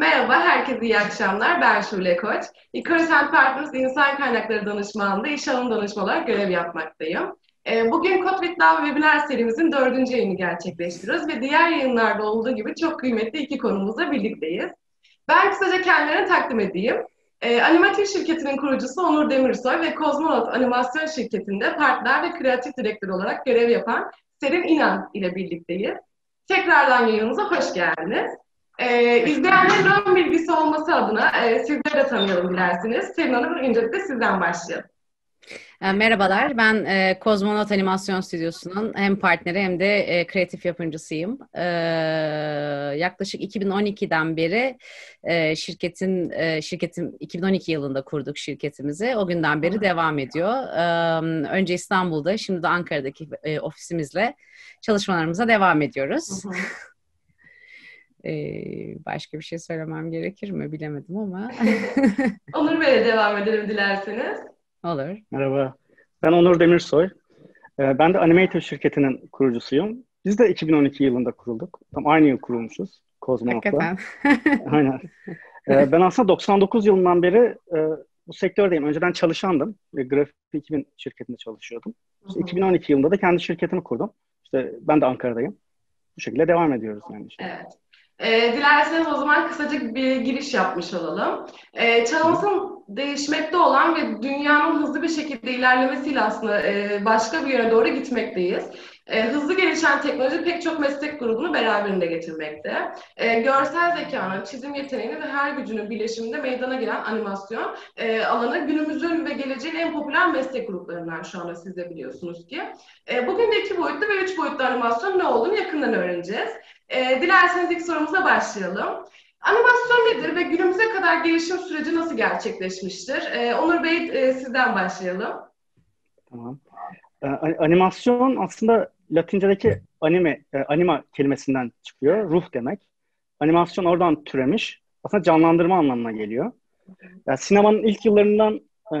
Merhaba, herkese iyi akşamlar. Ben Şule Koç. Icarus Partners İnsan Kaynakları Danışmanlığı'nda iş alım danışma olarak görev yapmaktayım. Ee, bugün Kod Now webinar serimizin dördüncü yayını gerçekleştiriyoruz ve diğer yayınlarda olduğu gibi çok kıymetli iki konumuzla birlikteyiz. Ben kısaca kendilerini takdim edeyim. E, Animatif şirketinin kurucusu Onur Demirsoy ve Kozmonot Animasyon şirketinde partner ve kreatif direktör olarak görev yapan Serin İnan ile birlikteyiz. Tekrardan yayınımıza hoş geldiniz. Ee, izleyenlerin ön bilgisi olması adına e, sizleri de tanıyalım dilerseniz. Serin Hanım öncelikle sizden başlayalım. E, merhabalar, ben e, Kozmonot Animasyon Stüdyosu'nun hem partneri hem de e, kreatif yapımcısıyım. E, yaklaşık 2012'den beri e, şirketin e, şirketim 2012 yılında kurduk şirketimizi. O günden beri devam ediyor. E, önce İstanbul'da, şimdi de Ankara'daki e, ofisimizle çalışmalarımıza devam ediyoruz. Hı hı. Ee, başka bir şey söylemem gerekir mi bilemedim ama. Onur Bey'e devam edelim dilerseniz. Olur. Merhaba. Ben Onur Demirsoy. Ee, ben de Animator şirketinin kurucusuyum. Biz de 2012 yılında kurulduk. Tam aynı yıl kurulmuşuz. Kozmonot'la. Aynen. Ee, ben aslında 99 yılından beri e, bu sektördeyim. Önceden çalışandım. Grafik 2000 şirketinde çalışıyordum. İşte 2012 yılında da kendi şirketimi kurdum. İşte ben de Ankara'dayım. Bu şekilde devam ediyoruz yani. Işte. Evet. E, dilerseniz o zaman kısaca bir giriş yapmış olalım. E, çağımızın değişmekte olan ve dünyanın hızlı bir şekilde ilerlemesiyle aslında e, başka bir yöne doğru gitmekteyiz. E, hızlı gelişen teknoloji pek çok meslek grubunu beraberinde getirmekte. E, görsel zekanın, çizim yeteneğini ve her gücünün birleşiminde meydana gelen animasyon e, alanı günümüzün ve geleceğin en popüler meslek gruplarından şu anda siz de biliyorsunuz ki. E, bugün de iki boyutlu ve üç boyutlu animasyon ne olduğunu yakından öğreneceğiz. E, dilerseniz ilk sorumuza başlayalım. Animasyon nedir ve günümüze kadar gelişim süreci nasıl gerçekleşmiştir? E, Onur Bey e, sizden başlayalım. Tamam. E, animasyon aslında Latince'deki anime, e, anima kelimesinden çıkıyor. Ruh demek. Animasyon oradan türemiş. Aslında canlandırma anlamına geliyor. Yani sinemanın ilk yıllarından, e,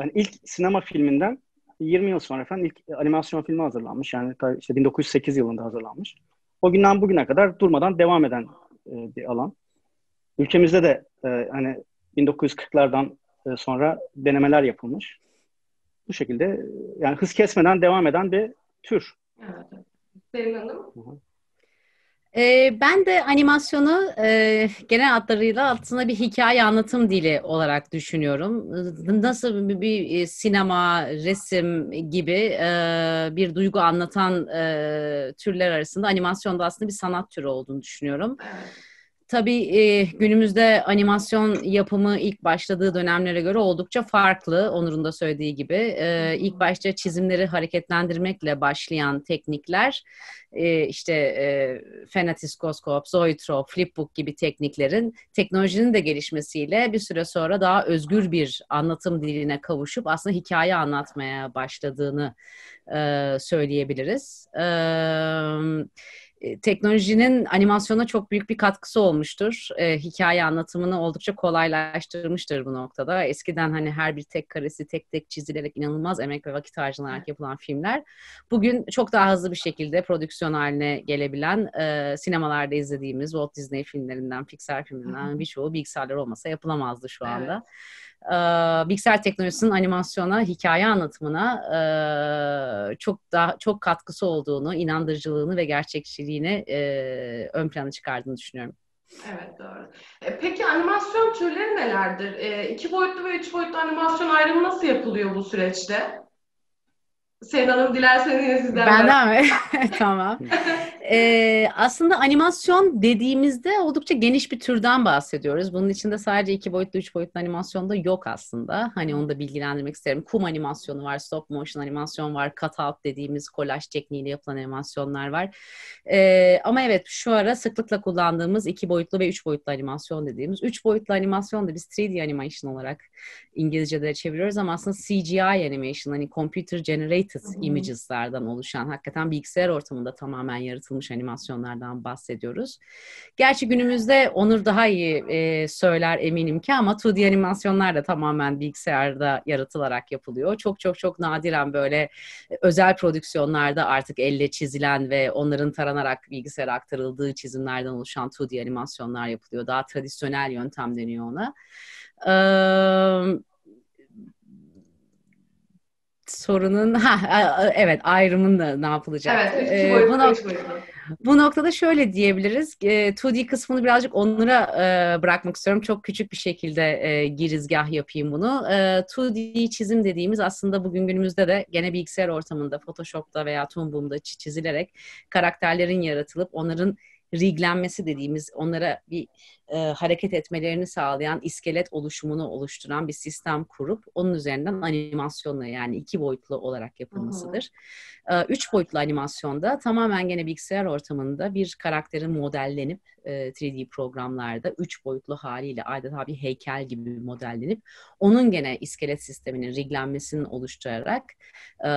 yani ilk sinema filminden 20 yıl sonra efendim ilk animasyon filmi hazırlanmış. Yani işte 1908 yılında hazırlanmış. O günden bugüne kadar durmadan devam eden e, bir alan. Ülkemizde de e, hani 1940'lardan e, sonra denemeler yapılmış. Bu şekilde yani hız kesmeden devam eden bir tür. Evet. Benim Hanım? Ee, ben de animasyonu e, genel adlarıyla altına bir hikaye anlatım dili olarak düşünüyorum. Nasıl bir, bir e, sinema, resim gibi e, bir duygu anlatan e, türler arasında animasyonda aslında bir sanat türü olduğunu düşünüyorum. Evet. Tabii e, günümüzde animasyon yapımı ilk başladığı dönemlere göre oldukça farklı. Onur'un da söylediği gibi. E, ilk başta çizimleri hareketlendirmekle başlayan teknikler, e, işte e, fenatiskoskop, zoetrop, flipbook gibi tekniklerin teknolojinin de gelişmesiyle bir süre sonra daha özgür bir anlatım diline kavuşup aslında hikaye anlatmaya başladığını e, söyleyebiliriz. Evet teknolojinin animasyona çok büyük bir katkısı olmuştur. E, hikaye anlatımını oldukça kolaylaştırmıştır bu noktada. Eskiden hani her bir tek karesi tek tek çizilerek inanılmaz emek ve vakit harcanarak yapılan filmler bugün çok daha hızlı bir şekilde prodüksiyon haline gelebilen e, sinemalarda izlediğimiz Walt Disney filmlerinden, Pixar filmlerinden birçoğu bilgisayarlar olmasa yapılamazdı şu anda. Evet e, bilgisayar teknolojisinin animasyona, hikaye anlatımına e, çok daha çok katkısı olduğunu, inandırıcılığını ve gerçekçiliğini e, ön plana çıkardığını düşünüyorum. Evet doğru. E, peki animasyon türleri nelerdir? E, iki boyutlu ve üç boyutlu animasyon ayrımı nasıl yapılıyor bu süreçte? Sayın Hanım dilerseniz sizden Benden mi? tamam. Ee, aslında animasyon dediğimizde oldukça geniş bir türden bahsediyoruz. Bunun içinde sadece iki boyutlu, üç boyutlu animasyon da yok aslında. Hani onu da bilgilendirmek isterim. Kum animasyonu var, stop motion animasyon var, cutout dediğimiz kolaj tekniğiyle yapılan animasyonlar var. Ee, ama evet şu ara sıklıkla kullandığımız iki boyutlu ve üç boyutlu animasyon dediğimiz. Üç boyutlu animasyon da biz 3D animation olarak İngilizce'de çeviriyoruz ama aslında CGI animation hani computer generated images'lardan oluşan hakikaten bilgisayar ortamında tamamen yaratılmış animasyonlardan bahsediyoruz. Gerçi günümüzde Onur daha iyi e, söyler eminim ki ama 2D animasyonlar da tamamen bilgisayarda yaratılarak yapılıyor. Çok çok çok nadiren böyle özel prodüksiyonlarda artık elle çizilen ve onların taranarak bilgisayara aktarıldığı çizimlerden oluşan 2D animasyonlar yapılıyor. Daha tradisyonel yöntem deniyor ona. Ee, sorunun ha evet ayrımın da ne yapılacak? Evet, üç boyutlu, ee, bu, nok- boyutlu. bu noktada şöyle diyebiliriz. E, 2D kısmını birazcık onlara e, bırakmak istiyorum. Çok küçük bir şekilde e, girizgah yapayım bunu. E, 2D çizim dediğimiz aslında bugün günümüzde de gene bilgisayar ortamında, Photoshop'ta veya Toon Boom'da çizilerek karakterlerin yaratılıp onların riglenmesi dediğimiz onlara bir e, hareket etmelerini sağlayan iskelet oluşumunu oluşturan bir sistem kurup onun üzerinden animasyonla yani iki boyutlu olarak yapılmasıdır. E, üç boyutlu animasyonda tamamen gene bilgisayar ortamında bir karakterin modellenip e, 3D programlarda üç boyutlu haliyle adeta bir heykel gibi modellenip onun gene iskelet sisteminin riglenmesini oluşturarak e,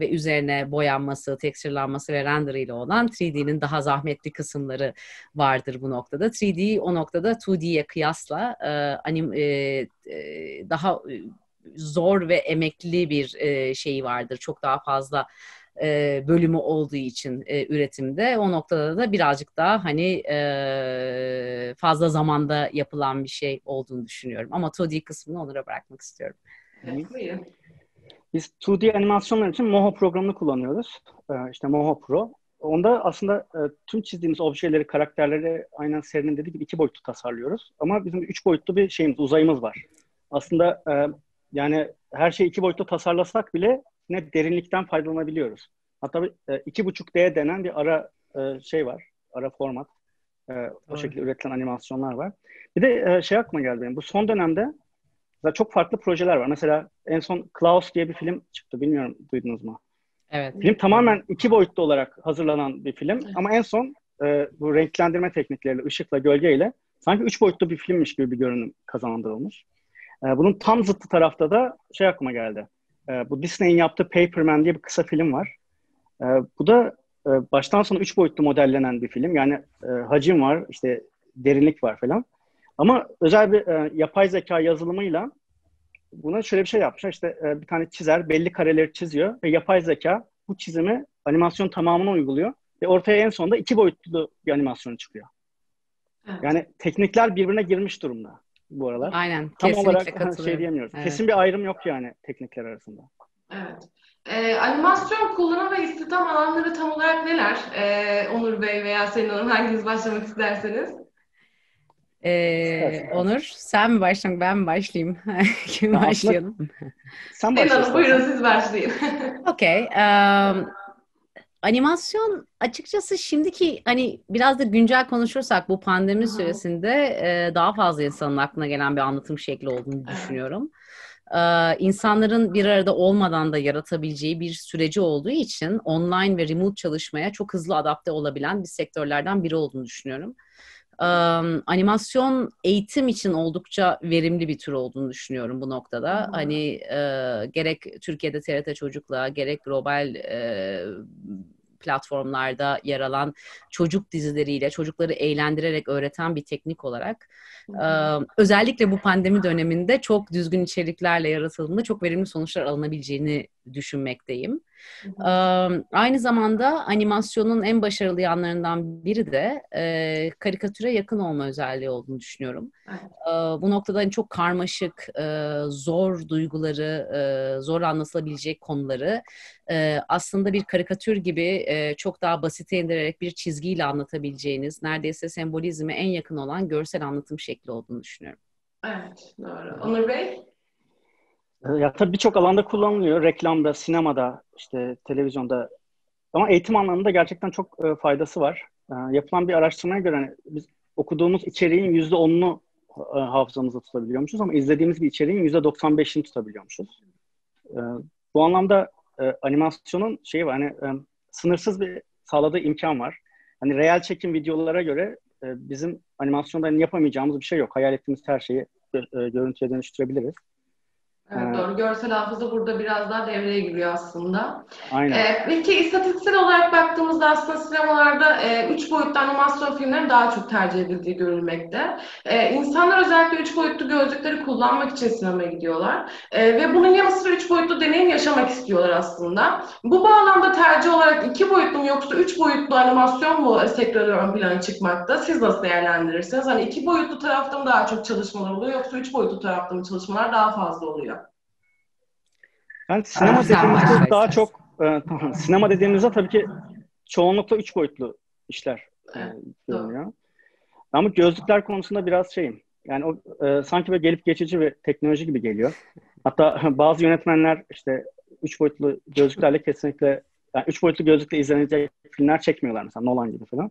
ve üzerine boyanması, tekstürlanması ve render ile olan 3D'nin daha zahmetli kısımları vardır bu noktada. 3D o noktada 2D'ye kıyasla e, anim, e, e, daha zor ve emekli bir e, şeyi vardır. Çok daha fazla e, bölümü olduğu için e, üretimde o noktada da birazcık daha hani e, fazla zamanda yapılan bir şey olduğunu düşünüyorum. Ama 2D kısmını onlara bırakmak istiyorum. Biz 2D animasyonlar için Moho programını kullanıyoruz. Ee, işte Moho Pro. Onda aslında e, tüm çizdiğimiz objeleri, karakterleri aynen serinin dediği gibi iki boyutlu tasarlıyoruz. Ama bizim üç boyutlu bir şeyimiz, uzayımız var. Aslında e, yani her şeyi iki boyutlu tasarlasak bile ne derinlikten faydalanabiliyoruz. Hatta e, iki buçuk D denen bir ara e, şey var, ara format. E, o şekilde üretilen animasyonlar var. Bir de e, şey aklıma geldi benim. Bu son dönemde çok farklı projeler var. Mesela en son Klaus diye bir film çıktı. Bilmiyorum duydunuz mu? Evet. Film tamamen iki boyutlu olarak hazırlanan bir film. Evet. Ama en son e, bu renklendirme teknikleriyle, ışıkla, gölgeyle sanki üç boyutlu bir filmmiş gibi bir görünüm kazandırılmış. E, bunun tam zıttı tarafta da şey aklıma geldi. E, bu Disney'in yaptığı Paperman diye bir kısa film var. E, bu da e, baştan sona üç boyutlu modellenen bir film. Yani e, hacim var, işte derinlik var falan. Ama özel bir e, yapay zeka yazılımıyla buna şöyle bir şey yapmışlar. İşte e, bir tane çizer belli kareleri çiziyor ve yapay zeka bu çizimi animasyon tamamına uyguluyor ve ortaya en sonunda iki boyutlu bir animasyon çıkıyor. Evet. Yani teknikler birbirine girmiş durumda bu aralar. Aynen. Tam olarak şey diyemiyoruz. Evet. Kesin bir ayrım yok yani teknikler arasında. Evet. Ee, animasyon kullanım ve istihdam alanları tam olarak neler? Ee, Onur Bey veya Selin Hanım hanginiz başlamak isterseniz? Ee, Onur sen mi başlayalım ben mi başlayayım? Kim ya başlayalım? Sen başlayalım. buyurun siz başlayın. Okey. Um, animasyon açıkçası şimdiki hani biraz da güncel konuşursak bu pandemi Hı-hı. süresinde e, daha fazla insanın aklına gelen bir anlatım şekli olduğunu düşünüyorum. Ee, insanların bir arada olmadan da yaratabileceği bir süreci olduğu için online ve remote çalışmaya çok hızlı adapte olabilen bir sektörlerden biri olduğunu düşünüyorum um, animasyon eğitim için oldukça verimli bir tür olduğunu düşünüyorum bu noktada. Hmm. Hani e, gerek Türkiye'de TRT Çocuk'la gerek global e, platformlarda yer alan çocuk dizileriyle çocukları eğlendirerek öğreten bir teknik olarak e, özellikle bu pandemi döneminde çok düzgün içeriklerle yaratıldığında çok verimli sonuçlar alınabileceğini düşünmekteyim. Hı Aynı zamanda animasyonun en başarılı yanlarından biri de e, karikatüre yakın olma özelliği olduğunu düşünüyorum. Evet. Bu noktada hani çok karmaşık, zor duyguları, zor anlatılabilecek konuları aslında bir karikatür gibi çok daha basite indirerek bir çizgiyle anlatabileceğiniz, neredeyse sembolizme en yakın olan görsel anlatım şekli olduğunu düşünüyorum. Evet, doğru. Onur Bey? Ya tabii birçok alanda kullanılıyor. Reklamda, sinemada, işte televizyonda. Ama eğitim anlamında gerçekten çok e, faydası var. E, yapılan bir araştırmaya göre hani biz okuduğumuz içeriğin yüzde onunu e, hafızamızda tutabiliyormuşuz ama izlediğimiz bir içeriğin yüzde doksan beşini tutabiliyormuşuz. E, bu anlamda e, animasyonun şeyi var hani e, sınırsız bir sağladığı imkan var. Hani real çekim videolara göre e, bizim animasyonda yapamayacağımız bir şey yok. Hayal ettiğimiz her şeyi e, görüntüye dönüştürebiliriz. Evet, doğru. Görsel hafıza burada biraz daha devreye giriyor aslında. Aynen. Ee, peki istatistiksel olarak baktığımızda aslında sinemalarda e, üç boyutlu animasyon filmleri daha çok tercih edildiği görülmekte. E, insanlar özellikle üç boyutlu gözlükleri kullanmak için sinemaya gidiyorlar. E, ve bunun yanı sıra üç boyutlu deneyim yaşamak istiyorlar aslında. Bu bağlamda tercih olarak iki boyutlu mu yoksa üç boyutlu animasyon mu sektörde ön plana çıkmakta? Siz nasıl değerlendirirsiniz? Hani iki boyutlu tarafta mı daha çok çalışmalar oluyor yoksa üç boyutlu tarafta mı çalışmalar daha fazla oluyor? Yani sinema dediğimizde daha çok e, sinema dediğimizde tabii ki çoğunlukla üç boyutlu işler e, görünüyor. Ama gözlükler konusunda biraz şeyim. Yani o e, sanki böyle gelip geçici bir teknoloji gibi geliyor. Hatta bazı yönetmenler işte üç boyutlu gözlüklerle kesinlikle yani üç boyutlu gözlükle izlenecek filmler çekmiyorlar mesela Nolan gibi falan.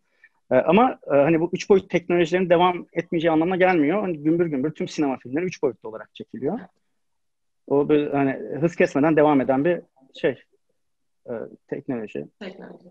E, ama e, hani bu üç boyut teknolojilerin devam etmeyeceği anlamına gelmiyor. Hani gümbür gümbür tüm sinema filmleri üç boyutlu olarak çekiliyor. O böyle hani hız kesmeden devam eden bir şey e, teknoloji. Teknoloji.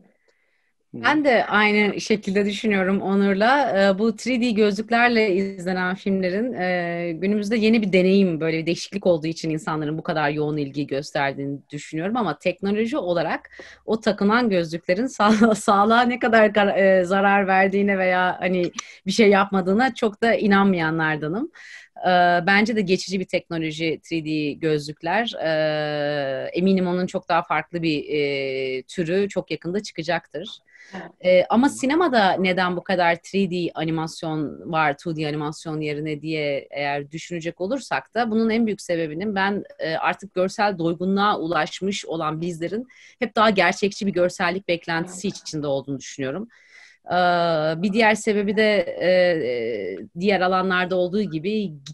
Ben de aynı şekilde düşünüyorum Onur'la. Ee, Bu 3D gözlüklerle izlenen filmlerin e, günümüzde yeni bir deneyim, böyle bir değişiklik olduğu için insanların bu kadar yoğun ilgi gösterdiğini düşünüyorum. Ama teknoloji olarak o takılan gözlüklerin sağ- sağlığa ne kadar e, zarar verdiğine veya hani bir şey yapmadığına çok da inanmayanlardanım. Ee, Bence de geçici bir teknoloji 3D gözlükler. Ee, Eminim onun çok daha farklı bir e, türü çok yakında çıkacaktır. Ee, ama sinemada neden bu kadar 3D animasyon var, 2D animasyon yerine diye eğer düşünecek olursak da bunun en büyük sebebinin ben e, artık görsel doygunluğa ulaşmış olan bizlerin hep daha gerçekçi bir görsellik beklentisi içinde olduğunu düşünüyorum. Ee, Bir diğer sebebi de e, e, diğer alanlarda olduğu gibi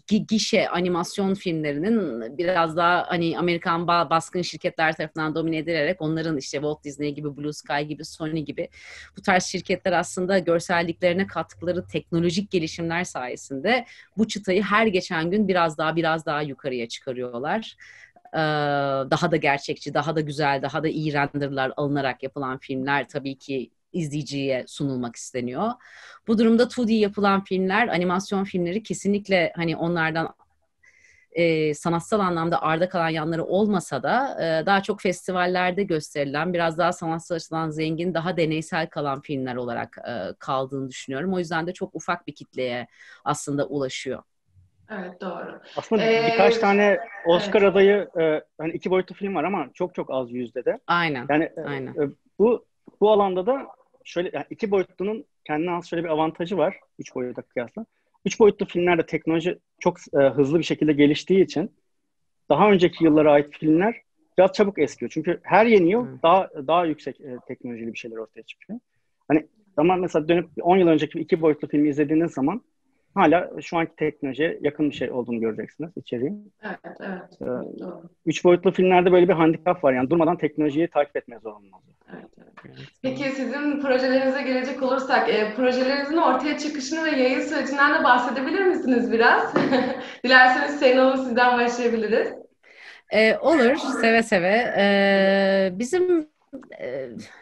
gi- gişe animasyon filmlerinin biraz daha hani Amerikan ba- baskın şirketler tarafından domine edilerek onların işte Walt Disney gibi, Blue Sky gibi, Sony gibi bu tarz şirketler aslında görselliklerine katkıları teknolojik gelişimler sayesinde bu çıtayı her geçen gün biraz daha biraz daha yukarıya çıkarıyorlar. Ee, daha da gerçekçi, daha da güzel, daha da iyi renderlar alınarak yapılan filmler tabii ki izleyiciye sunulmak isteniyor. Bu durumda 2D yapılan filmler, animasyon filmleri kesinlikle hani onlardan e, sanatsal anlamda arda kalan yanları olmasa da e, daha çok festivallerde gösterilen, biraz daha sanatsal açıdan zengin, daha deneysel kalan filmler olarak e, kaldığını düşünüyorum. O yüzden de çok ufak bir kitleye aslında ulaşıyor. Evet doğru. Aslında Ee, birkaç tane Oscar evet. adayı e, hani iki boyutlu film var ama çok çok az yüzde de. Aynen. Yani e, Aynen. e, bu bu alanda da şöyle yani iki boyutlunun kendine has şöyle bir avantajı var üç boyuta kıyasla. Üç boyutlu filmlerde teknoloji çok e, hızlı bir şekilde geliştiği için daha önceki yıllara ait filmler biraz çabuk eskiyor. Çünkü her yeni yıl Hı. daha daha yüksek e, teknolojili bir şeyler ortaya çıkıyor. Hani ama mesela dönüp 10 yıl önceki bir iki boyutlu filmi izlediğiniz zaman hala şu anki teknolojiye yakın bir şey olduğunu göreceksiniz içeriğin. Evet, evet. Ee, Doğru. Üç boyutlu filmlerde böyle bir handikap var yani durmadan teknolojiyi takip etmeye zorunluyuz. Evet, evet. Peki sizin projelerinize gelecek olursak, e, projelerinizin ortaya çıkışını ve yayın sürecinden de bahsedebilir misiniz biraz? Dilerseniz Sayın Hanım sizden başlayabiliriz. Ee, olur, seve seve. Ee, bizim e,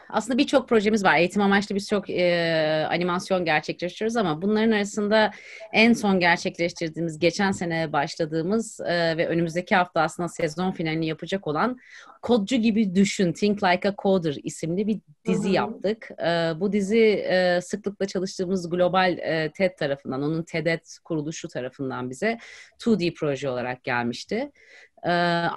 aslında birçok projemiz var. Eğitim amaçlı birçok e, animasyon gerçekleştiriyoruz ama bunların arasında en son gerçekleştirdiğimiz, geçen sene başladığımız e, ve önümüzdeki hafta aslında sezon finalini yapacak olan Kodcu gibi düşün, Think Like a Coder isimli bir dizi Hı hı. yaptık. E, bu dizi e, sıklıkla çalıştığımız global e, TED tarafından, onun TEDET kuruluşu tarafından bize 2D proje olarak gelmişti.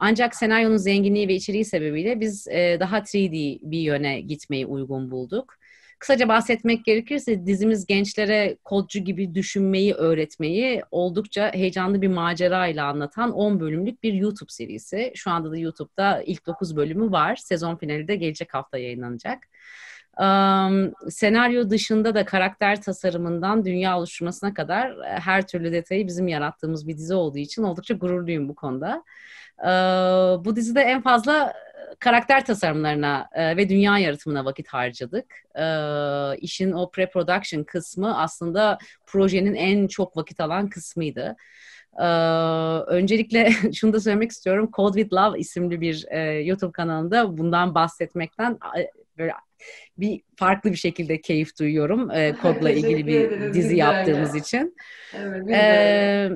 Ancak senaryonun zenginliği ve içeriği sebebiyle biz daha 3D bir yöne gitmeyi uygun bulduk. Kısaca bahsetmek gerekirse dizimiz gençlere kodcu gibi düşünmeyi öğretmeyi oldukça heyecanlı bir macera ile anlatan 10 bölümlük bir YouTube serisi. Şu anda da YouTube'da ilk 9 bölümü var. Sezon finali de gelecek hafta yayınlanacak. Senaryo dışında da karakter tasarımından dünya oluşturmasına kadar e, her türlü detayı bizim yarattığımız bir dizi olduğu için oldukça gururluyum bu konuda. Ee, bu dizide en fazla karakter tasarımlarına e, ve dünya yaratımına vakit harcadık. Ee, işin o pre-production kısmı aslında projenin en çok vakit alan kısmıydı. Ee, öncelikle şunu da söylemek istiyorum. Code with Love isimli bir e, YouTube kanalında bundan bahsetmekten e, böyle bir farklı bir şekilde keyif duyuyorum. E, kodla ilgili bir dizi yaptığımız için. Evet, Ee.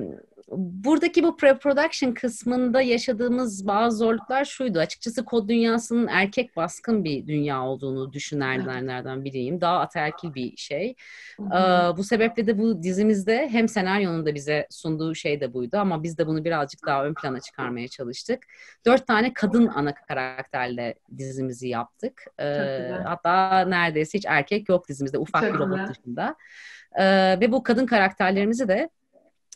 Buradaki bu pre-production kısmında yaşadığımız bazı zorluklar şuydu. Açıkçası kod dünyasının erkek baskın bir dünya olduğunu düşünenlerden biriyim. Daha ataerkil bir şey. Ee, bu sebeple de bu dizimizde hem senaryonun da bize sunduğu şey de buydu ama biz de bunu birazcık daha ön plana çıkarmaya çalıştık. Dört tane kadın ana karakterle dizimizi yaptık. Ee, hatta neredeyse hiç erkek yok dizimizde ufak Çok bir robot dışında. Ee, ve bu kadın karakterlerimizi de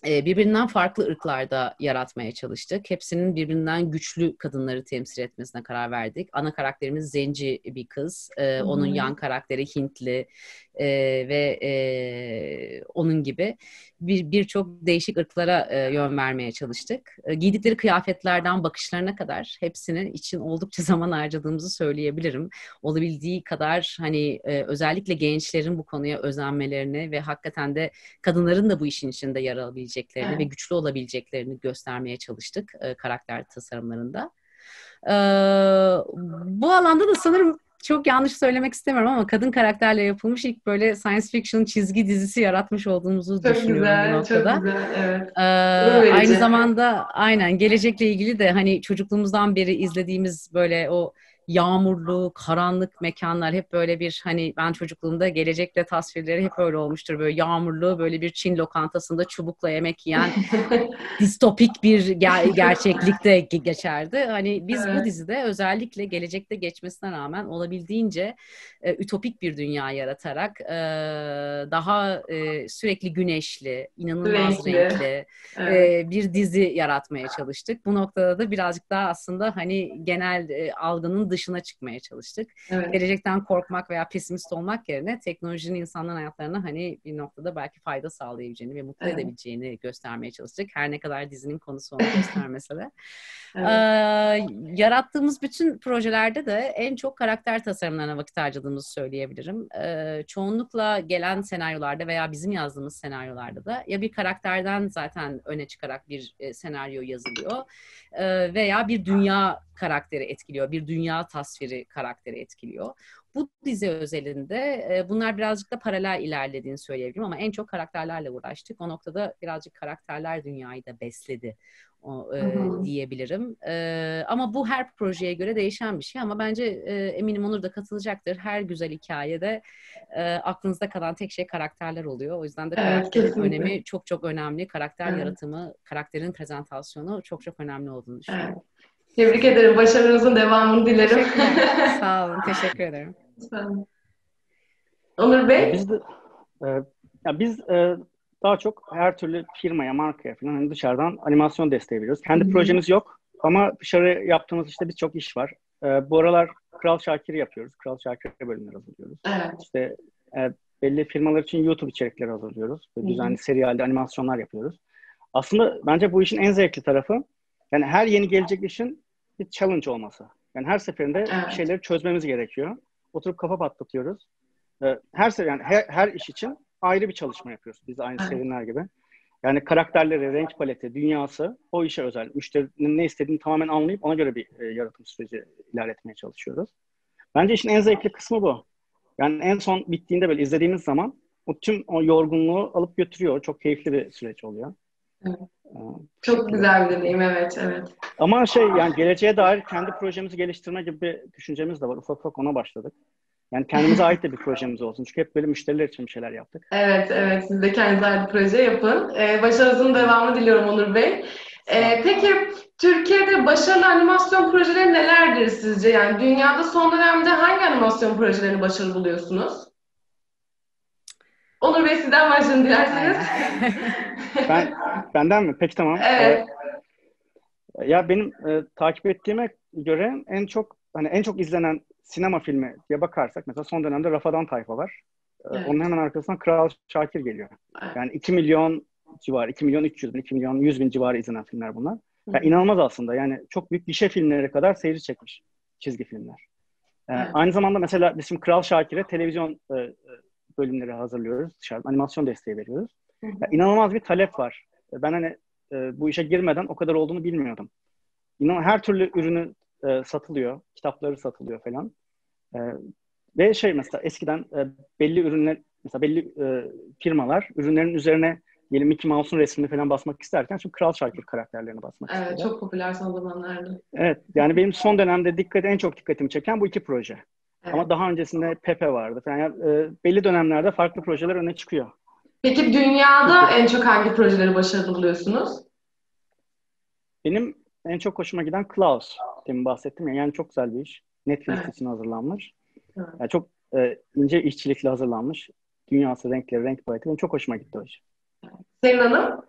birbirinden farklı ırklarda yaratmaya çalıştık. Hepsinin birbirinden güçlü kadınları temsil etmesine karar verdik. Ana karakterimiz zenci bir kız. Ee, onun yan karakteri Hintli e, ve e, onun gibi bir birçok değişik ırklara e, yön vermeye çalıştık. E, giydikleri kıyafetlerden bakışlarına kadar hepsinin için oldukça zaman harcadığımızı söyleyebilirim. Olabildiği kadar hani e, özellikle gençlerin bu konuya özenmelerini ve hakikaten de kadınların da bu işin içinde yer alabileceklerini evet. ve güçlü olabileceklerini göstermeye çalıştık e, karakter tasarımlarında. Ee, bu alanda da sanırım çok yanlış söylemek istemiyorum ama kadın karakterle yapılmış ilk böyle science fiction çizgi dizisi yaratmış olduğumuzu çok düşünüyorum güzel, bu noktada. Çok güzel, evet. Ee, aynı zamanda aynen gelecekle ilgili de hani çocukluğumuzdan beri izlediğimiz böyle o yağmurlu, karanlık mekanlar hep böyle bir hani ben çocukluğumda gelecekle tasvirleri hep öyle olmuştur. Böyle yağmurlu böyle bir Çin lokantasında çubukla yemek yiyen distopik bir ger- gerçeklikte geçerdi. Hani biz evet. bu dizide özellikle gelecekte geçmesine rağmen olabildiğince e, ütopik bir dünya yaratarak e, daha e, sürekli güneşli, inanılmaz renkli, renkli evet. e, bir dizi yaratmaya çalıştık. Bu noktada da birazcık daha aslında hani genel e, algının dışına çıkmaya çalıştık. Evet. Gelecekten korkmak veya pesimist olmak yerine teknolojinin insanların hayatlarına hani bir noktada belki fayda sağlayabileceğini ve mutlu evet. edebileceğini göstermeye çalıştık. Her ne kadar dizinin konusu onu göstermese de. evet. ee, yarattığımız bütün projelerde de en çok karakter tasarımlarına vakit harcadığımızı söyleyebilirim. Ee, çoğunlukla gelen senaryolarda veya bizim yazdığımız senaryolarda da ya bir karakterden zaten öne çıkarak bir e, senaryo yazılıyor e, veya bir dünya karakteri etkiliyor. Bir dünya tasviri karakteri etkiliyor. Bu dizi özelinde e, bunlar birazcık da paralel ilerlediğini söyleyebilirim ama en çok karakterlerle uğraştık. O noktada birazcık karakterler dünyayı da besledi o, e, diyebilirim. E, ama bu her projeye göre değişen bir şey ama bence e, eminim Onur da katılacaktır. Her güzel hikayede e, aklınızda kalan tek şey karakterler oluyor. O yüzden de karakterin evet, önemi çok çok önemli. Karakter evet. yaratımı, karakterin prezentasyonu çok çok önemli olduğunu düşünüyorum. Evet. Tebrik ederim. Başarınızın devamını dilerim. Sağ olun. Teşekkür ederim. Sağ olun. Onur Bey? Biz de, e, ya biz e, daha çok her türlü firmaya, markaya falan hani dışarıdan animasyon desteği veriyoruz. Kendi Hı-hı. projemiz yok ama dışarı yaptığımız işte birçok iş var. E, bu aralar Kral Şakir'i yapıyoruz. Kral Şakir'e bölümler hazırlıyoruz. Evet. İşte e, belli firmalar için YouTube içerikleri hazırlıyoruz. Böyle düzenli serialde animasyonlar yapıyoruz. Aslında bence bu işin en zevkli tarafı yani her yeni gelecek işin bir challenge olması. Yani her seferinde evet. bir şeyleri çözmemiz gerekiyor. Oturup kafa patlatıyoruz. Ee, her sefer yani her, her iş için ayrı bir çalışma yapıyoruz biz aynı evet. serinler gibi. Yani karakterleri, renk paleti, dünyası o işe özel. Müşterinin ne istediğini tamamen anlayıp ona göre bir e, yaratım süreci ilerletmeye çalışıyoruz. Bence işin en zevkli kısmı bu. Yani en son bittiğinde böyle izlediğimiz zaman o tüm o yorgunluğu alıp götürüyor. Çok keyifli bir süreç oluyor. Evet. Çok güzel bir deneyim, evet, evet. Ama şey yani geleceğe dair kendi projemizi geliştirme gibi bir düşüncemiz de var. Ufak ufak ona başladık. Yani kendimize ait de bir projemiz olsun. Çünkü hep böyle müşteriler için bir şeyler yaptık. Evet, evet. Siz de kendinize ait bir proje yapın. Ee, başarınızın devamını diliyorum Onur Bey. Ee, peki Türkiye'de başarılı animasyon projeleri nelerdir sizce? Yani dünyada son dönemde hangi animasyon projelerini başarılı buluyorsunuz? Onur Bey sizden başlayın dilerseniz. ben benden mi? Peki tamam. Evet. Ee, ya benim e, takip ettiğime göre en çok hani en çok izlenen sinema filmi diye bakarsak mesela son dönemde Rafadan Tayfa var. Ee, evet. Onun hemen arkasından Kral Şakir geliyor. Yani 2 milyon civarı, 2 milyon 300 bin, 2 milyon 100 bin civarı izlenen filmler bunlar. Yani inanılmaz aslında. Yani çok büyük gişe filmleri kadar seyirci çekmiş çizgi filmler. Ee, evet. Aynı zamanda mesela bizim Kral Şakir'e televizyon e, e bölümleri hazırlıyoruz. Dışarıdan animasyon desteği veriyoruz. Yani inanılmaz bir talep var. Ben hani e, bu işe girmeden o kadar olduğunu bilmiyordum. İnan her türlü ürünü e, satılıyor, kitapları satılıyor falan. E, ve şey mesela eskiden e, belli ürünler, mesela belli e, firmalar ürünlerin üzerine diyelim Mickey Mouse'un resmini falan basmak isterken şimdi Kral Şakir karakterlerini basmak Evet istiyorlar. çok popüler son zamanlarda. Evet yani benim son dönemde dikkat en çok dikkatimi çeken bu iki proje. Evet. Ama daha öncesinde Pepe vardı. Yani, e, belli dönemlerde farklı projeler öne çıkıyor. Peki dünyada en çok hangi projeleri başarılı buluyorsunuz? Benim en çok hoşuma giden Klaus. Demin bahsettim ya. Yani çok güzel bir iş. Netflix Evet. için hazırlanmış. Evet. Yani çok e, ince işçilikle hazırlanmış. Dünyası, renkleri, renk paleti. Benim çok hoşuma gitti o iş. Selin Hanım?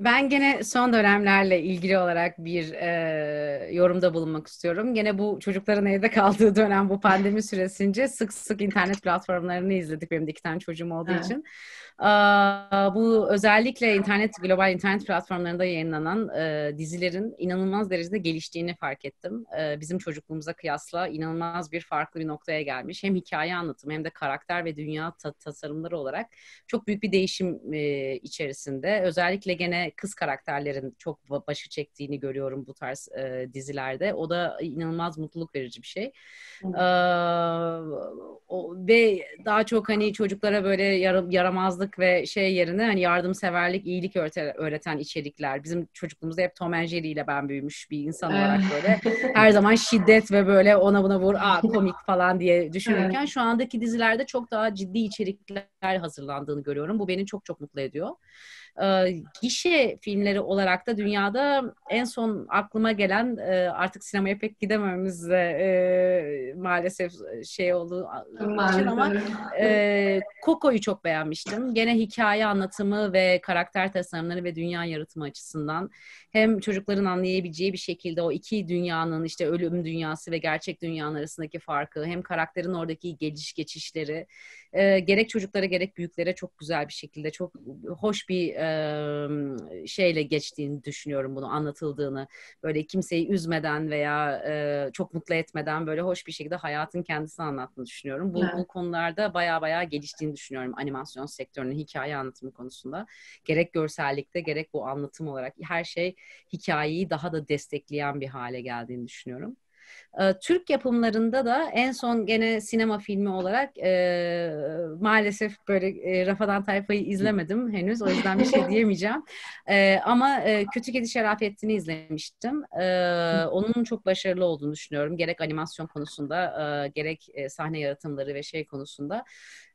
Ben- gene son dönemlerle ilgili olarak bir e, yorumda bulunmak istiyorum. Gene bu çocukların evde kaldığı dönem bu pandemi süresince sık sık internet platformlarını izledik. Benim de iki tane çocuğum olduğu Evet. için. Aa, bu özellikle internet global internet platformlarında yayınlanan e, dizilerin inanılmaz derecede geliştiğini fark ettim. E, bizim çocukluğumuza kıyasla inanılmaz bir farklı bir noktaya gelmiş. Hem hikaye anlatımı hem de karakter ve dünya ta- tasarımları olarak çok büyük bir değişim e, içerisinde. Özellikle gene kız karakterlerin çok ba- başı çektiğini görüyorum bu tarz e, dizilerde. O da inanılmaz mutluluk verici bir şey. Ee, o, ve daha çok hani çocuklara böyle yara- yaramazlık ve şey yerine hani yardımseverlik, iyilik öğreten, öğreten içerikler. Bizim çocukluğumuzda hep Tom and Jerry ile ben büyümüş bir insan olarak böyle her zaman şiddet ve böyle ona buna vur, aa komik falan diye düşünürken şu andaki dizilerde çok daha ciddi içerikler hazırlandığını görüyorum. Bu beni çok çok mutlu ediyor. Ee, gişe filmleri olarak da dünyada en son aklıma gelen e, artık sinemaya pek gidemememiz de e, maalesef şey oldu için ama Maalesef. e, Coco'yu çok beğenmiştim. Gene hikaye anlatımı ve karakter tasarımları ve dünya yaratımı açısından hem çocukların anlayabileceği bir şekilde o iki dünyanın işte ölüm dünyası ve gerçek dünyanın arasındaki farkı hem karakterin oradaki geliş geçişleri e, gerek çocuklara gerek büyüklere çok güzel bir şekilde çok hoş bir e, şeyle geçtiğini düşünüyorum bunu anlatıldığını böyle kimseyi üzmeden veya e, çok mutlu etmeden böyle hoş bir şekilde hayatın kendisini anlattığını düşünüyorum. Bu, Evet. bu konularda baya baya geliştiğini düşünüyorum animasyon sektörünün hikaye anlatımı konusunda. Gerek görsellikte gerek bu anlatım olarak her şey hikayeyi daha da destekleyen bir hale geldiğini düşünüyorum. Ee, Türk yapımlarında da en son gene sinema filmi olarak e, maalesef böyle e, Rafadan Tayfa'yı izlemedim henüz o yüzden bir şey diyemeyeceğim. E, ama e, Kötü Kedi Şerafettin'i izlemiştim. E, onun çok başarılı olduğunu düşünüyorum. Gerek animasyon konusunda e, gerek e, sahne yaratımları ve şey konusunda.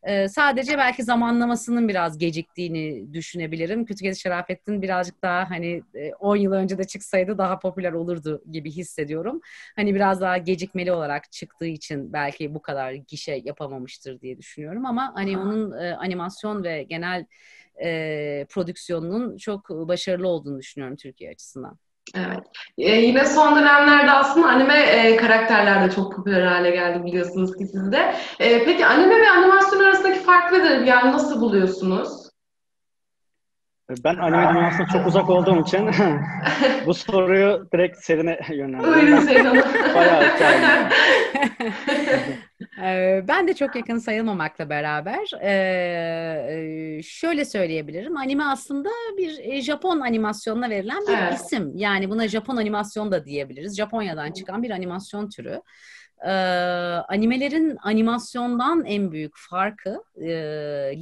E, sadece belki zamanlamasının biraz geciktiğini düşünebilirim. Kötü Kedi Şerafettin birazcık daha hani e, 10 yıl önce de çıksaydı daha popüler olurdu gibi hissediyorum. Hani biraz daha gecikmeli olarak çıktığı için belki bu kadar gişe yapamamıştır diye düşünüyorum ama hani Aha. onun e, animasyon ve genel e, prodüksiyonunun çok başarılı olduğunu düşünüyorum Türkiye açısından. Evet. Ee, yine son dönemlerde aslında anime e, karakterler de çok popüler hale geldi biliyorsunuz ki siz de. E, peki anime ve animasyon arasındaki fark nedir? Yani nasıl buluyorsunuz? Ben anime dünyasına çok uzak olduğum için bu soruyu direkt Selin'e yönlendirdim. Bayağı hikayem. Ee, Ben de çok yakın sayılmamakla beraber ee, şöyle söyleyebilirim. Anime aslında bir e, Japon animasyonuna verilen bir Evet. isim. Yani buna Japon animasyon da diyebiliriz. Japonya'dan çıkan bir animasyon türü. Ee, animelerin animasyondan en büyük farkı e,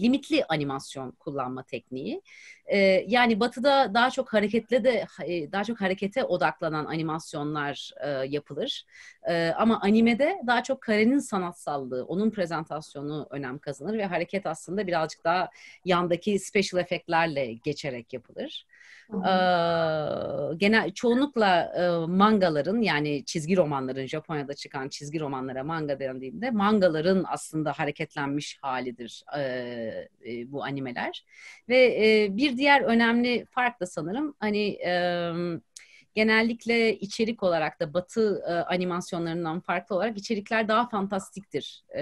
limitli animasyon kullanma tekniği. Ee, yani Batı'da daha çok hareketle de e, daha çok harekete odaklanan animasyonlar e, yapılır. Ee, ama animede daha çok karenin sanatsallığı, onun prezentasyonu önem kazanır ve hareket aslında birazcık daha yandaki special efektlerle geçerek yapılır. Ee, genel çoğunlukla e, mangaların yani çizgi romanların Japonya'da çıkan çizgi romanlara manga dendiğinde mangaların aslında hareketlenmiş halidir e, e, bu animeler ve e, bir diğer önemli fark da sanırım hani e, genellikle içerik olarak da batı e, animasyonlarından farklı olarak içerikler daha fantastiktir e,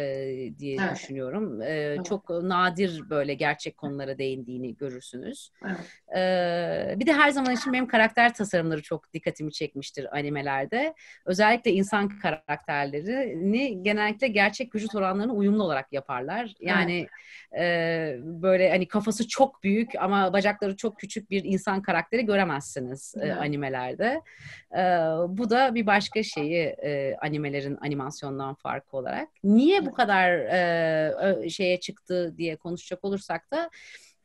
diye Evet. düşünüyorum. E, Evet. Çok nadir böyle gerçek konulara değindiğini görürsünüz. Evet. Ee, bir de her zaman için benim karakter tasarımları çok dikkatimi çekmiştir animelerde. Özellikle insan karakterlerini genellikle gerçek vücut oranlarına uyumlu olarak yaparlar. Yani e, böyle hani kafası çok büyük ama bacakları çok küçük bir insan karakteri göremezsiniz e, Evet. Animelerde. E, bu da bir başka şeyi e, animelerin animasyondan farkı olarak. Niye bu kadar e, şeye çıktı diye konuşacak olursak da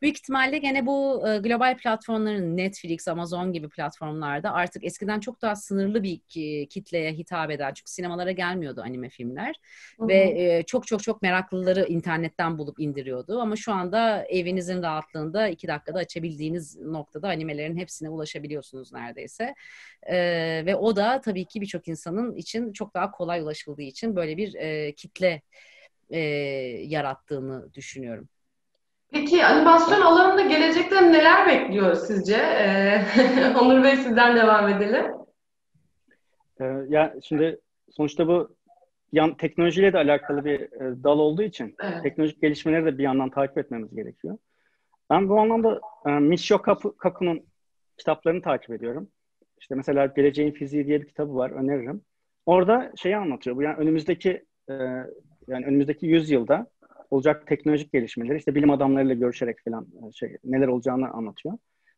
Büyük ihtimalle gene bu e, global platformların Netflix, Amazon gibi platformlarda artık eskiden çok daha sınırlı bir kitleye hitap eden çünkü sinemalara gelmiyordu anime filmler Hı-hı. ve e, çok çok çok meraklıları internetten bulup indiriyordu ama şu anda evinizin rahatlığında iki dakikada açabildiğiniz noktada animelerin hepsine ulaşabiliyorsunuz neredeyse e, ve o da tabii ki birçok insanın için çok daha kolay ulaşıldığı için böyle bir e, kitle e, yarattığını düşünüyorum. Peki animasyon alanında gelecekte neler bekliyor sizce? Ee, Onur Bey sizden devam edelim. Ee, ya şimdi sonuçta bu yan teknolojiyle de alakalı bir e, dal olduğu için evet. teknolojik gelişmeleri de bir yandan takip etmemiz gerekiyor. Ben bu anlamda e, Michio Kaku'nun kitaplarını takip ediyorum. İşte mesela Geleceğin Fiziği diye bir kitabı var, öneririm. Orada şeyi anlatıyor. Bu yani önümüzdeki e, yani önümüzdeki yüzyılda olacak teknolojik gelişmeleri işte bilim adamlarıyla görüşerek falan e, şey neler olacağını anlatıyor.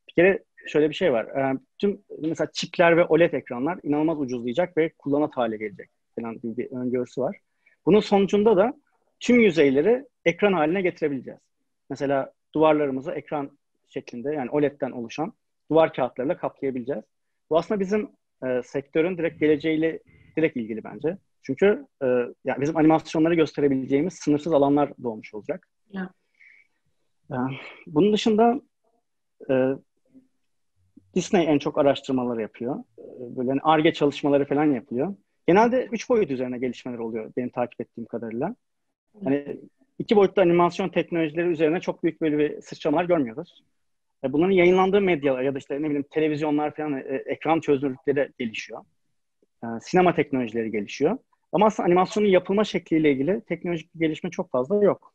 Bir kere şöyle bir şey var. E, tüm mesela çipler ve OLED ekranlar inanılmaz ucuzlayacak ve kullanat hale gelecek falan gibi bir öngörüsü var. Bunun sonucunda da tüm yüzeyleri ekran haline getirebileceğiz. Mesela duvarlarımızı ekran şeklinde yani OLED'den oluşan duvar kağıtlarıyla kaplayabileceğiz. Bu aslında bizim e, sektörün direkt geleceğiyle direkt ilgili bence. Çünkü e, yani bizim animasyonları gösterebileceğimiz sınırsız alanlar doğmuş olacak. Yeah. E, bunun dışında e, Disney en çok araştırmaları yapıyor. E, böyle ARGE çalışmaları falan yapılıyor. Genelde üç boyut üzerine gelişmeler oluyor benim takip ettiğim kadarıyla. Hani iki boyutlu animasyon teknolojileri üzerine çok büyük böyle bir sıçramalar görmüyoruz. E, bunların yayınlandığı medyalar ya da işte ne bileyim televizyonlar falan e, ekran çözünürlükleri gelişiyor. E, sinema teknolojileri gelişiyor. Ama aslında animasyonun yapılma şekliyle ilgili teknolojik bir gelişme çok fazla yok.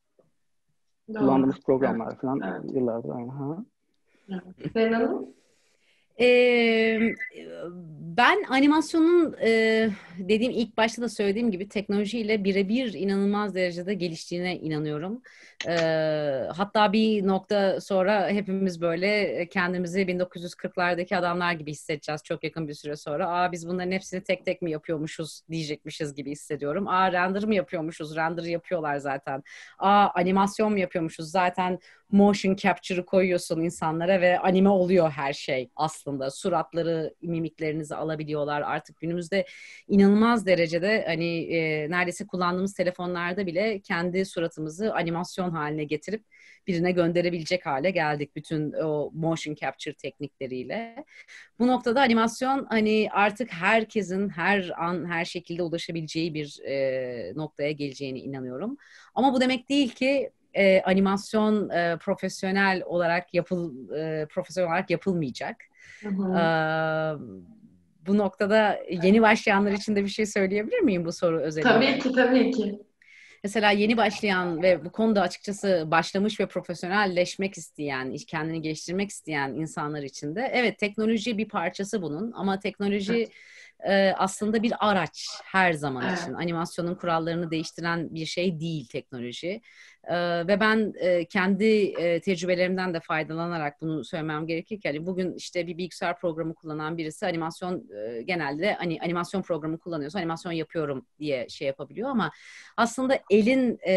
Doğru. Kullandığımız programlar evet. falan evet. yıllardır. Aha. Evet. Hanım? Ee, ben animasyonun e, dediğim ilk başta da söylediğim gibi teknolojiyle birebir inanılmaz derecede geliştiğine inanıyorum. E, hatta bir nokta sonra hepimiz böyle kendimizi 1940'lardaki adamlar gibi hissedeceğiz çok yakın bir süre sonra. Aa biz bunların hepsini tek tek mi yapıyormuşuz diyecekmişiz gibi hissediyorum. Aa render mi yapıyormuşuz? Render yapıyorlar zaten. Aa animasyon mu yapıyormuşuz? Zaten motion capture'ı koyuyorsun insanlara ve anime oluyor her şey aslında. Suratları, mimiklerinizi alabiliyorlar. Artık günümüzde inanılmaz derecede hani e, neredeyse kullandığımız telefonlarda bile kendi suratımızı animasyon haline getirip birine gönderebilecek hale geldik bütün o motion capture teknikleriyle. Bu noktada animasyon hani artık herkesin her an her şekilde ulaşabileceği bir e, noktaya geleceğini inanıyorum. Ama bu demek değil ki e, animasyon e, profesyonel olarak yapıl e, profesyonel olarak yapılmayacak. Hı hı. E, bu noktada yeni başlayanlar için de bir şey söyleyebilir miyim bu soru özellikle? Tabii ki, tabii ki. Mesela yeni başlayan ve bu konuda açıkçası başlamış ve profesyonelleşmek isteyen, kendini geliştirmek isteyen insanlar için de evet teknoloji bir parçası bunun ama teknoloji evet e, aslında bir araç her zaman evet. için. Animasyonun kurallarını değiştiren bir şey değil teknoloji. E, ve ben e, kendi e, tecrübelerimden de faydalanarak bunu söylemem gerekir ki hani bugün işte bir bilgisayar programı kullanan birisi animasyon e, genelde hani animasyon programı kullanıyorsa animasyon yapıyorum diye şey yapabiliyor ama aslında elin e,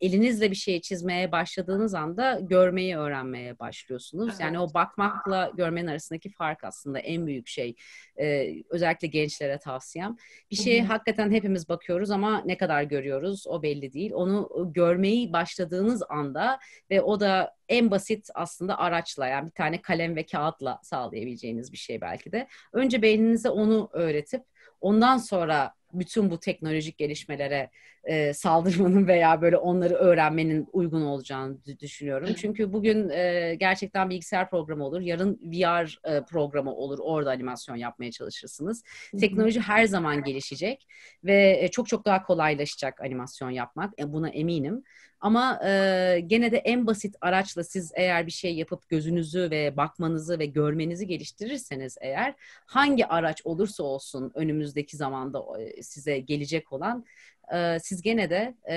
elinizle bir şey çizmeye başladığınız anda görmeyi öğrenmeye başlıyorsunuz. Evet. Yani o bakmakla görmenin arasındaki fark aslında en büyük şey. E, özellikle gençlere tavsiyem. Bir şeye Hı-hı. hakikaten hepimiz bakıyoruz ama ne kadar görüyoruz o belli değil. Onu görmeyi başladığınız anda ve o da en basit aslında araçla yani bir tane kalem ve kağıtla sağlayabileceğiniz bir şey belki de. Önce beyninize onu öğretip ondan sonra bütün bu teknolojik gelişmelere e, saldırmanın veya böyle onları öğrenmenin uygun olacağını düşünüyorum. Çünkü bugün e, gerçekten bilgisayar programı olur, yarın VR e, programı olur. Orada animasyon yapmaya çalışırsınız. Teknoloji her zaman gelişecek ve e, çok çok daha kolaylaşacak animasyon yapmak. E, buna eminim. Ama e, gene de en basit araçla siz eğer bir şey yapıp gözünüzü ve bakmanızı ve görmenizi geliştirirseniz eğer hangi araç olursa olsun önümüzdeki zamanda size gelecek olan e, siz gene de e,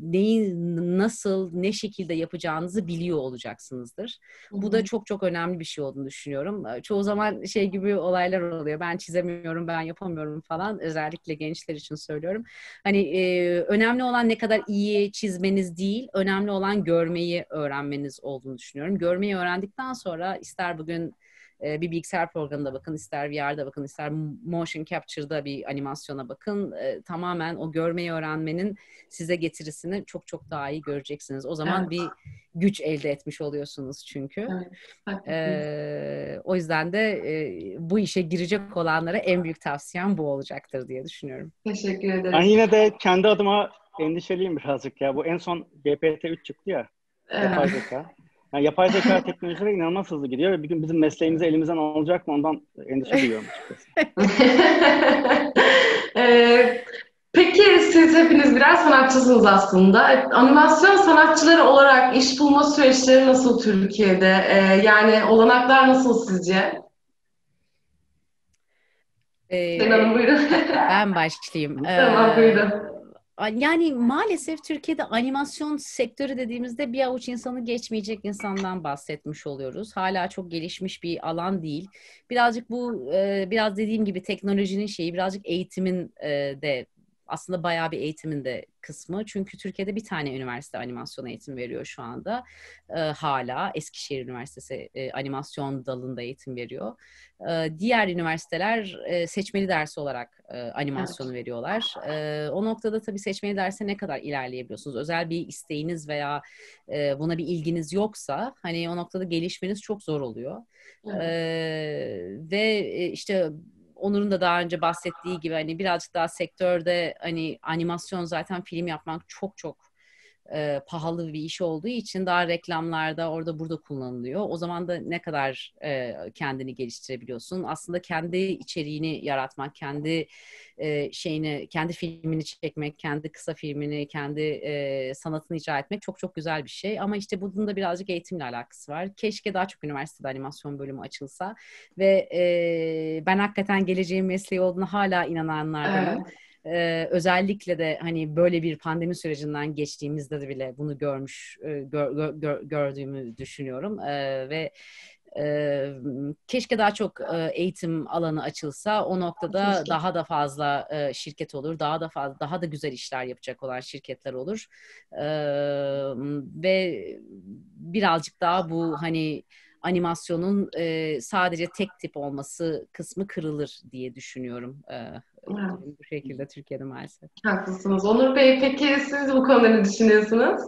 neyi nasıl ne şekilde yapacağınızı biliyor olacaksınızdır. Hı-hı. Bu da çok çok önemli bir şey olduğunu düşünüyorum. Çoğu zaman şey gibi olaylar oluyor. Ben çizemiyorum, ben yapamıyorum falan. Özellikle gençler için söylüyorum. Hani e, önemli olan ne kadar iyi çizmeniz değil, önemli olan görmeyi öğrenmeniz olduğunu düşünüyorum. Görmeyi öğrendikten sonra ister bugün e, bir bilgisayar programında bakın, ister VR'da bakın, ister motion capture'da bir animasyona bakın. E, tamamen o görmeyi öğrenmenin size getirisini çok çok daha iyi göreceksiniz. O zaman evet. bir güç elde etmiş oluyorsunuz çünkü. Evet. E, o yüzden de e, bu işe girecek olanlara en büyük tavsiyem bu olacaktır diye düşünüyorum. Teşekkür ederim. Ben yine de kendi adıma endişeliyim birazcık ya. Bu en son GPT-3 çıktı ya. Evet. Yapay zeka. Yani yapay zeka teknolojileri inanılmaz hızlı gidiyor ve bir gün bizim mesleğimizi elimizden alacak mı ondan endişe duyuyorum ee, peki siz hepiniz birer sanatçısınız aslında. Animasyon sanatçıları olarak iş bulma süreçleri nasıl Türkiye'de? Ee, yani olanaklar nasıl sizce? Ee, Hanım buyurun. ben başlayayım. tamam buyurun. Yani maalesef Türkiye'de animasyon sektörü dediğimizde bir avuç insanı geçmeyecek insandan bahsetmiş oluyoruz. Hala çok gelişmiş bir alan değil. Birazcık bu biraz dediğim gibi teknolojinin şeyi birazcık eğitimin de aslında bayağı bir eğitimin de kısmı. Çünkü Türkiye'de bir tane üniversite animasyon eğitim veriyor şu anda. E, hala Eskişehir Üniversitesi e, animasyon dalında eğitim veriyor. E, diğer üniversiteler e, seçmeli ders olarak e, animasyonu evet. veriyorlar. E, o noktada tabii seçmeli derse ne kadar ilerleyebiliyorsunuz? Özel bir isteğiniz veya e, buna bir ilginiz yoksa hani o noktada gelişmeniz çok zor oluyor. Evet. E, ve işte Onur'un da daha önce bahsettiği gibi hani birazcık daha sektörde hani animasyon zaten film yapmak çok çok e, pahalı bir iş olduğu için daha reklamlarda orada burada kullanılıyor. O zaman da ne kadar e, kendini geliştirebiliyorsun? Aslında kendi içeriğini yaratmak, kendi e, şeyini, kendi filmini çekmek, kendi kısa filmini, kendi e, sanatını icra etmek çok çok güzel bir şey. Ama işte bunun da birazcık eğitimle alakası var. Keşke daha çok üniversitede animasyon bölümü açılsa ve e, ben hakikaten geleceğin mesleği olduğunu hala inananlardanım. Evet. Ee, özellikle de hani böyle bir pandemi sürecinden geçtiğimizde de bile bunu görmüş gör, gör, gördüğümü düşünüyorum ee, ve e, keşke daha çok e, eğitim alanı açılsa o noktada keşke. daha da fazla e, şirket olur daha da fazla daha da güzel işler yapacak olan şirketler olur e, ve birazcık daha bu hani animasyonun e, sadece tek tip olması kısmı kırılır diye düşünüyorum. E, bu şekilde Türkiye'de maalesef. Haklısınız. Onur Bey peki siz bu konuda ne düşünüyorsunuz?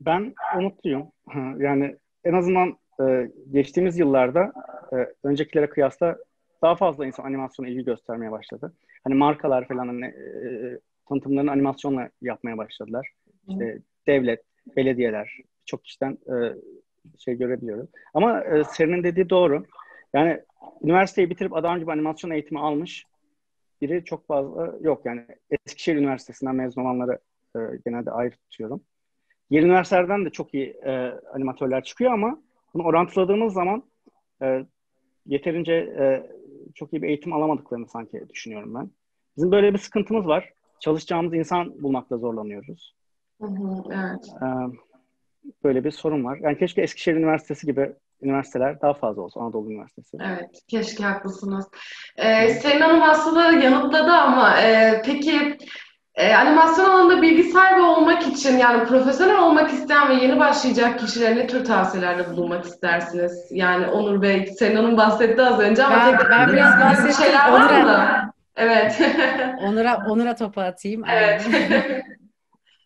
Ben umutluyum. Yani en azından e, geçtiğimiz yıllarda e, öncekilere kıyasla daha fazla insan animasyona ilgi göstermeye başladı. Hani markalar falan hani, e, tanıtımlarını animasyonla yapmaya başladılar. İşte devlet, belediyeler, çok kişiden e, şey görebiliyoruz. Ama e, Serin'in dediği doğru. Yani üniversiteyi bitirip adam gibi animasyon eğitimi almış biri çok fazla yok. Yani Eskişehir Üniversitesi'nden mezun olanları e, genelde ayrı tutuyorum. Diğer üniversitelerden de çok iyi e, animatörler çıkıyor ama bunu orantıladığımız zaman e, yeterince e, çok iyi bir eğitim alamadıklarını sanki düşünüyorum ben. Bizim böyle bir sıkıntımız var. Çalışacağımız insan bulmakta zorlanıyoruz. Hı hı, evet. E, böyle bir sorun var. Yani keşke Eskişehir Üniversitesi gibi üniversiteler daha fazla olsa Anadolu Üniversitesi. Evet, keşke haklısınız. Ee, Selin Hanım aslında yanıtladı ama e, peki e, animasyon alanında bilgi sahibi olmak için yani profesyonel olmak isteyen ve yeni başlayacak kişilere ne tür tavsiyelerde bulunmak istersiniz? Yani Onur Bey, Selin Hanım bahsetti az önce ama ben, ben biraz bahsettim. Şeyler var mı? Evet. Onur'a Onur'a topu atayım. Evet.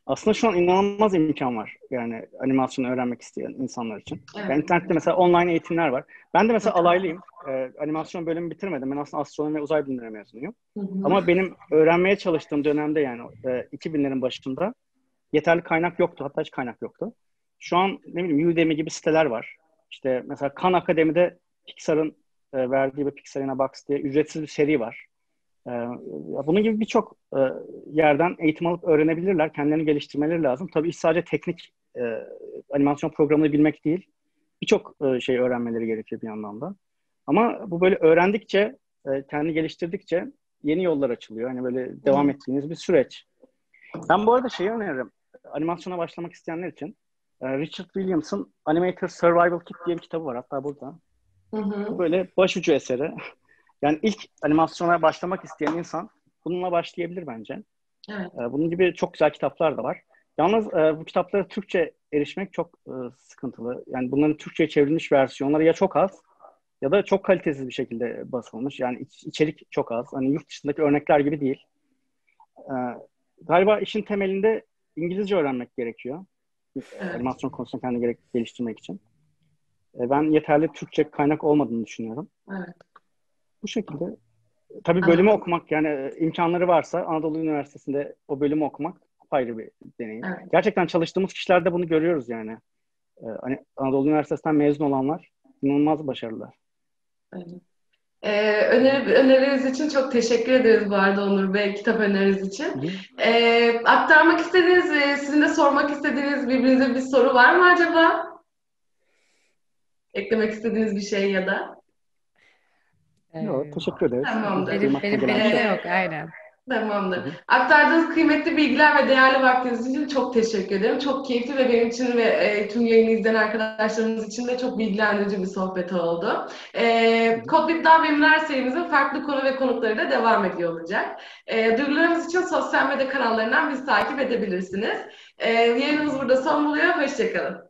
Aslında şu an inanılmaz imkan var. Yani animasyonu öğrenmek isteyen insanlar için. Evet. Yani internette mesela online eğitimler var. Ben de mesela alaylıyım. Ee, animasyon bölümü bitirmedim. Ben aslında astronomi ve uzay bilimleri mezunuyum. Hı hı. Ama benim öğrenmeye çalıştığım dönemde yani e, 2000'lerin başında yeterli kaynak yoktu. Hatta hiç kaynak yoktu. Şu an ne bileyim Udemy gibi siteler var. İşte mesela Khan Akademi'de Pixar'ın e, verdiği bir Pixar Box diye ücretsiz bir seri var. Ee, bunun gibi birçok e, yerden eğitim alıp öğrenebilirler. Kendilerini geliştirmeleri lazım. Tabii iş sadece teknik e, animasyon programını bilmek değil. Birçok e, şey öğrenmeleri gerekiyor bir yandan da. Ama bu böyle öğrendikçe, kendi geliştirdikçe yeni yollar açılıyor. Hani böyle devam ettiğiniz bir süreç. Ben bu arada şeyi öneririm. Animasyona başlamak isteyenler için e, Richard Williams'ın Animator Survival Kit diye bir kitabı var. Hatta burada. Hı hı. Böyle başucu eseri. Yani ilk animasyona başlamak isteyen insan bununla başlayabilir bence. Evet. E, Bunun gibi çok güzel kitaplar da var. Yalnız e, bu kitaplara Türkçe erişmek çok e, sıkıntılı. Yani bunların Türkçe'ye çevrilmiş versiyonları ya çok az ya da çok kalitesiz bir şekilde basılmış. Yani iç- içerik çok az. Hani yurt dışındaki örnekler gibi değil. E, galiba işin temelinde İngilizce öğrenmek gerekiyor. Evet. Animasyon konusunda kendini geliştirmek için. E, ben yeterli Türkçe kaynak olmadığını düşünüyorum. Evet. Bu şekilde. Tabii bölümü Anladım. okumak yani e, imkanları varsa Anadolu Üniversitesi'nde o bölümü okumak ayrı bir deneyim. Evet. Gerçekten çalıştığımız kişilerde bunu görüyoruz yani. Ee, hani Anadolu Üniversitesi'nden mezun olanlar inanılmaz başarılılar. Ee, öneri, öneriniz için çok teşekkür ederiz bu arada Onur Bey, kitap öneriniz için. Ee, aktarmak istediğiniz, e, sizin de sormak istediğiniz birbirinize bir soru var mı acaba? Eklemek istediğiniz bir şey ya da? Yok, Ee, teşekkür ederiz. Tamamdır. benim benim benim şey. yok aynen. Tamamdır. Aktardığınız kıymetli bilgiler ve değerli vaktiniz için çok teşekkür ederim. Çok keyifli ve benim için ve e, tüm yayını izleyen arkadaşlarımız için de çok bilgilendirici bir sohbet oldu. E, Daha Benimler serimizin farklı konu ve konukları da devam ediyor olacak. E, duyurularımız için sosyal medya kanallarından bizi takip edebilirsiniz. E, yayınımız burada son buluyor. Hoşçakalın.